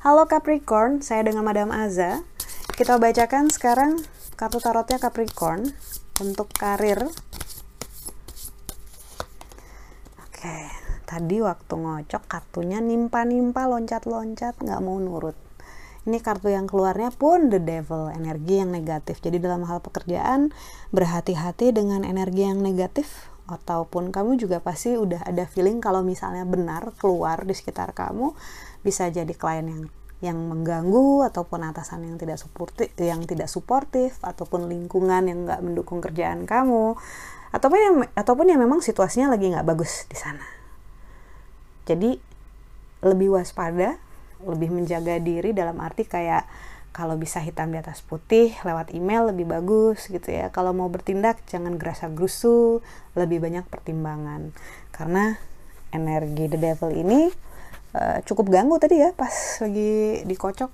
Halo Capricorn, saya dengan Madam Aza. Kita bacakan sekarang kartu tarotnya Capricorn untuk karir. Oke, tadi waktu ngocok kartunya nimpa-nimpa, loncat-loncat, nggak mau nurut. Ini kartu yang keluarnya pun the devil, energi yang negatif. Jadi dalam hal pekerjaan, berhati-hati dengan energi yang negatif ataupun kamu juga pasti udah ada feeling kalau misalnya benar keluar di sekitar kamu bisa jadi klien yang yang mengganggu ataupun atasan yang tidak suportif yang tidak suportif ataupun lingkungan yang nggak mendukung kerjaan kamu ataupun yang ataupun yang memang situasinya lagi nggak bagus di sana jadi lebih waspada lebih menjaga diri dalam arti kayak kalau bisa hitam di atas putih lewat email lebih bagus gitu ya. Kalau mau bertindak jangan gerasa gerusu lebih banyak pertimbangan. Karena energi the devil ini uh, cukup ganggu tadi ya pas lagi dikocok.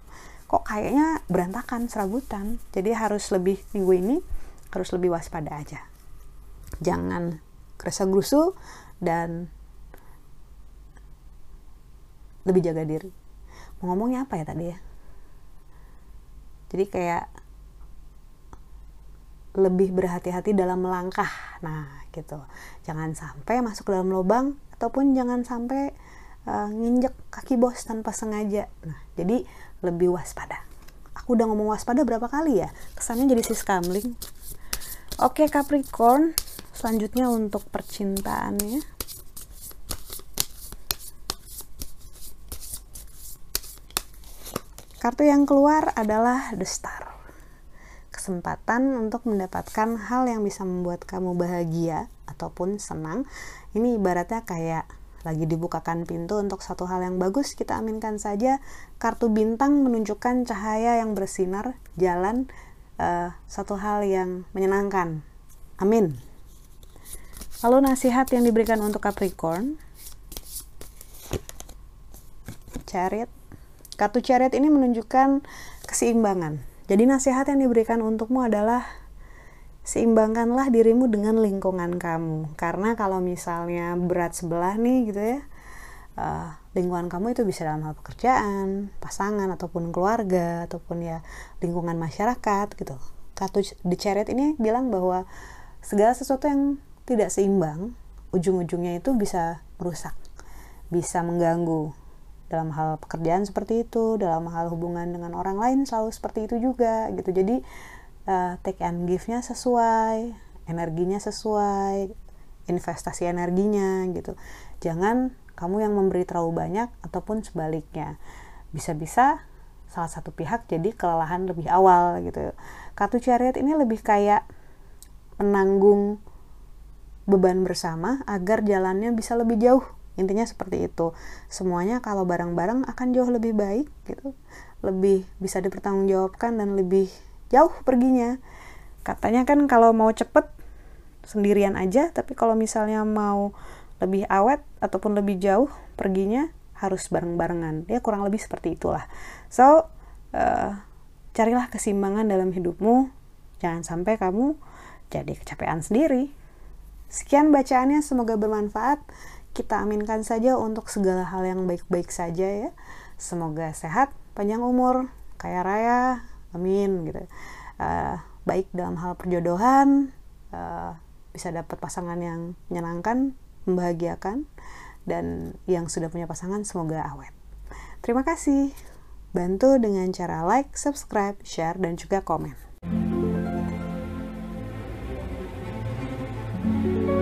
Kok kayaknya berantakan serabutan. Jadi harus lebih minggu ini harus lebih waspada aja. Jangan kerasa gerusu dan lebih jaga diri mau ngomongnya apa ya tadi ya jadi kayak lebih berhati-hati dalam melangkah nah gitu jangan sampai masuk dalam lubang ataupun jangan sampai uh, nginjek kaki bos tanpa sengaja. Nah, jadi lebih waspada. Aku udah ngomong waspada berapa kali ya? Kesannya jadi si skamling. Oke Capricorn, selanjutnya untuk percintaannya. Kartu yang keluar adalah The Star. Kesempatan untuk mendapatkan hal yang bisa membuat kamu bahagia ataupun senang. Ini ibaratnya kayak lagi dibukakan pintu untuk satu hal yang bagus, kita aminkan saja kartu bintang menunjukkan cahaya yang bersinar, jalan uh, satu hal yang menyenangkan. Amin. Lalu nasihat yang diberikan untuk Capricorn. Chariot. Kartu Chariot ini menunjukkan keseimbangan. Jadi nasihat yang diberikan untukmu adalah seimbangkanlah dirimu dengan lingkungan kamu karena kalau misalnya berat sebelah nih gitu ya uh, lingkungan kamu itu bisa dalam hal pekerjaan pasangan ataupun keluarga ataupun ya lingkungan masyarakat gitu kartu di Chariot ini bilang bahwa segala sesuatu yang tidak seimbang ujung-ujungnya itu bisa merusak bisa mengganggu dalam hal pekerjaan seperti itu dalam hal hubungan dengan orang lain selalu seperti itu juga gitu jadi uh, take and give-nya sesuai, energinya sesuai, investasi energinya gitu. Jangan kamu yang memberi terlalu banyak ataupun sebaliknya. Bisa-bisa salah satu pihak jadi kelelahan lebih awal gitu. Kartu chariot ini lebih kayak menanggung beban bersama agar jalannya bisa lebih jauh. Intinya seperti itu. Semuanya kalau bareng-bareng akan jauh lebih baik gitu. Lebih bisa dipertanggungjawabkan dan lebih jauh perginya. Katanya kan kalau mau cepet sendirian aja tapi kalau misalnya mau lebih awet ataupun lebih jauh perginya harus bareng-barengan. Ya kurang lebih seperti itulah. So uh, carilah keseimbangan dalam hidupmu. Jangan sampai kamu jadi kecapean sendiri. Sekian bacaannya semoga bermanfaat kita aminkan saja untuk segala hal yang baik-baik saja ya. Semoga sehat, panjang umur, kaya raya, amin gitu. Uh, baik dalam hal perjodohan, uh, bisa dapat pasangan yang menyenangkan, membahagiakan, dan yang sudah punya pasangan semoga awet. Terima kasih. Bantu dengan cara like, subscribe, share, dan juga komen. thank you